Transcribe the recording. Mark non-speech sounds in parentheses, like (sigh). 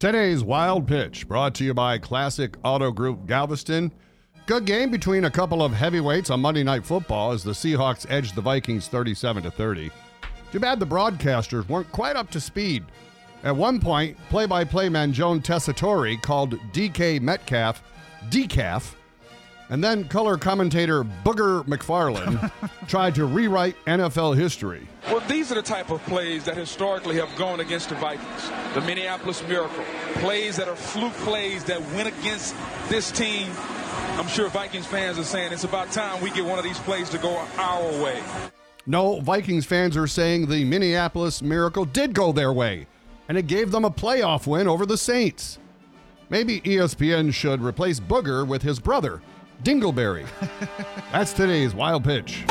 Today's Wild Pitch brought to you by Classic Auto Group Galveston. Good game between a couple of heavyweights on Monday Night Football as the Seahawks edged the Vikings 37 to 30. Too bad the broadcasters weren't quite up to speed. At one point, play-by-play man Joe Tessitore called DK Metcalf decaf, and then color commentator Booger McFarland (laughs) tried to rewrite NFL history. Well, these are the type of plays that historically have gone against the Vikings. The Minneapolis Miracle. Plays that are fluke plays that went against this team. I'm sure Vikings fans are saying it's about time we get one of these plays to go our way. No, Vikings fans are saying the Minneapolis Miracle did go their way, and it gave them a playoff win over the Saints. Maybe ESPN should replace Booger with his brother, Dingleberry. (laughs) That's today's wild pitch.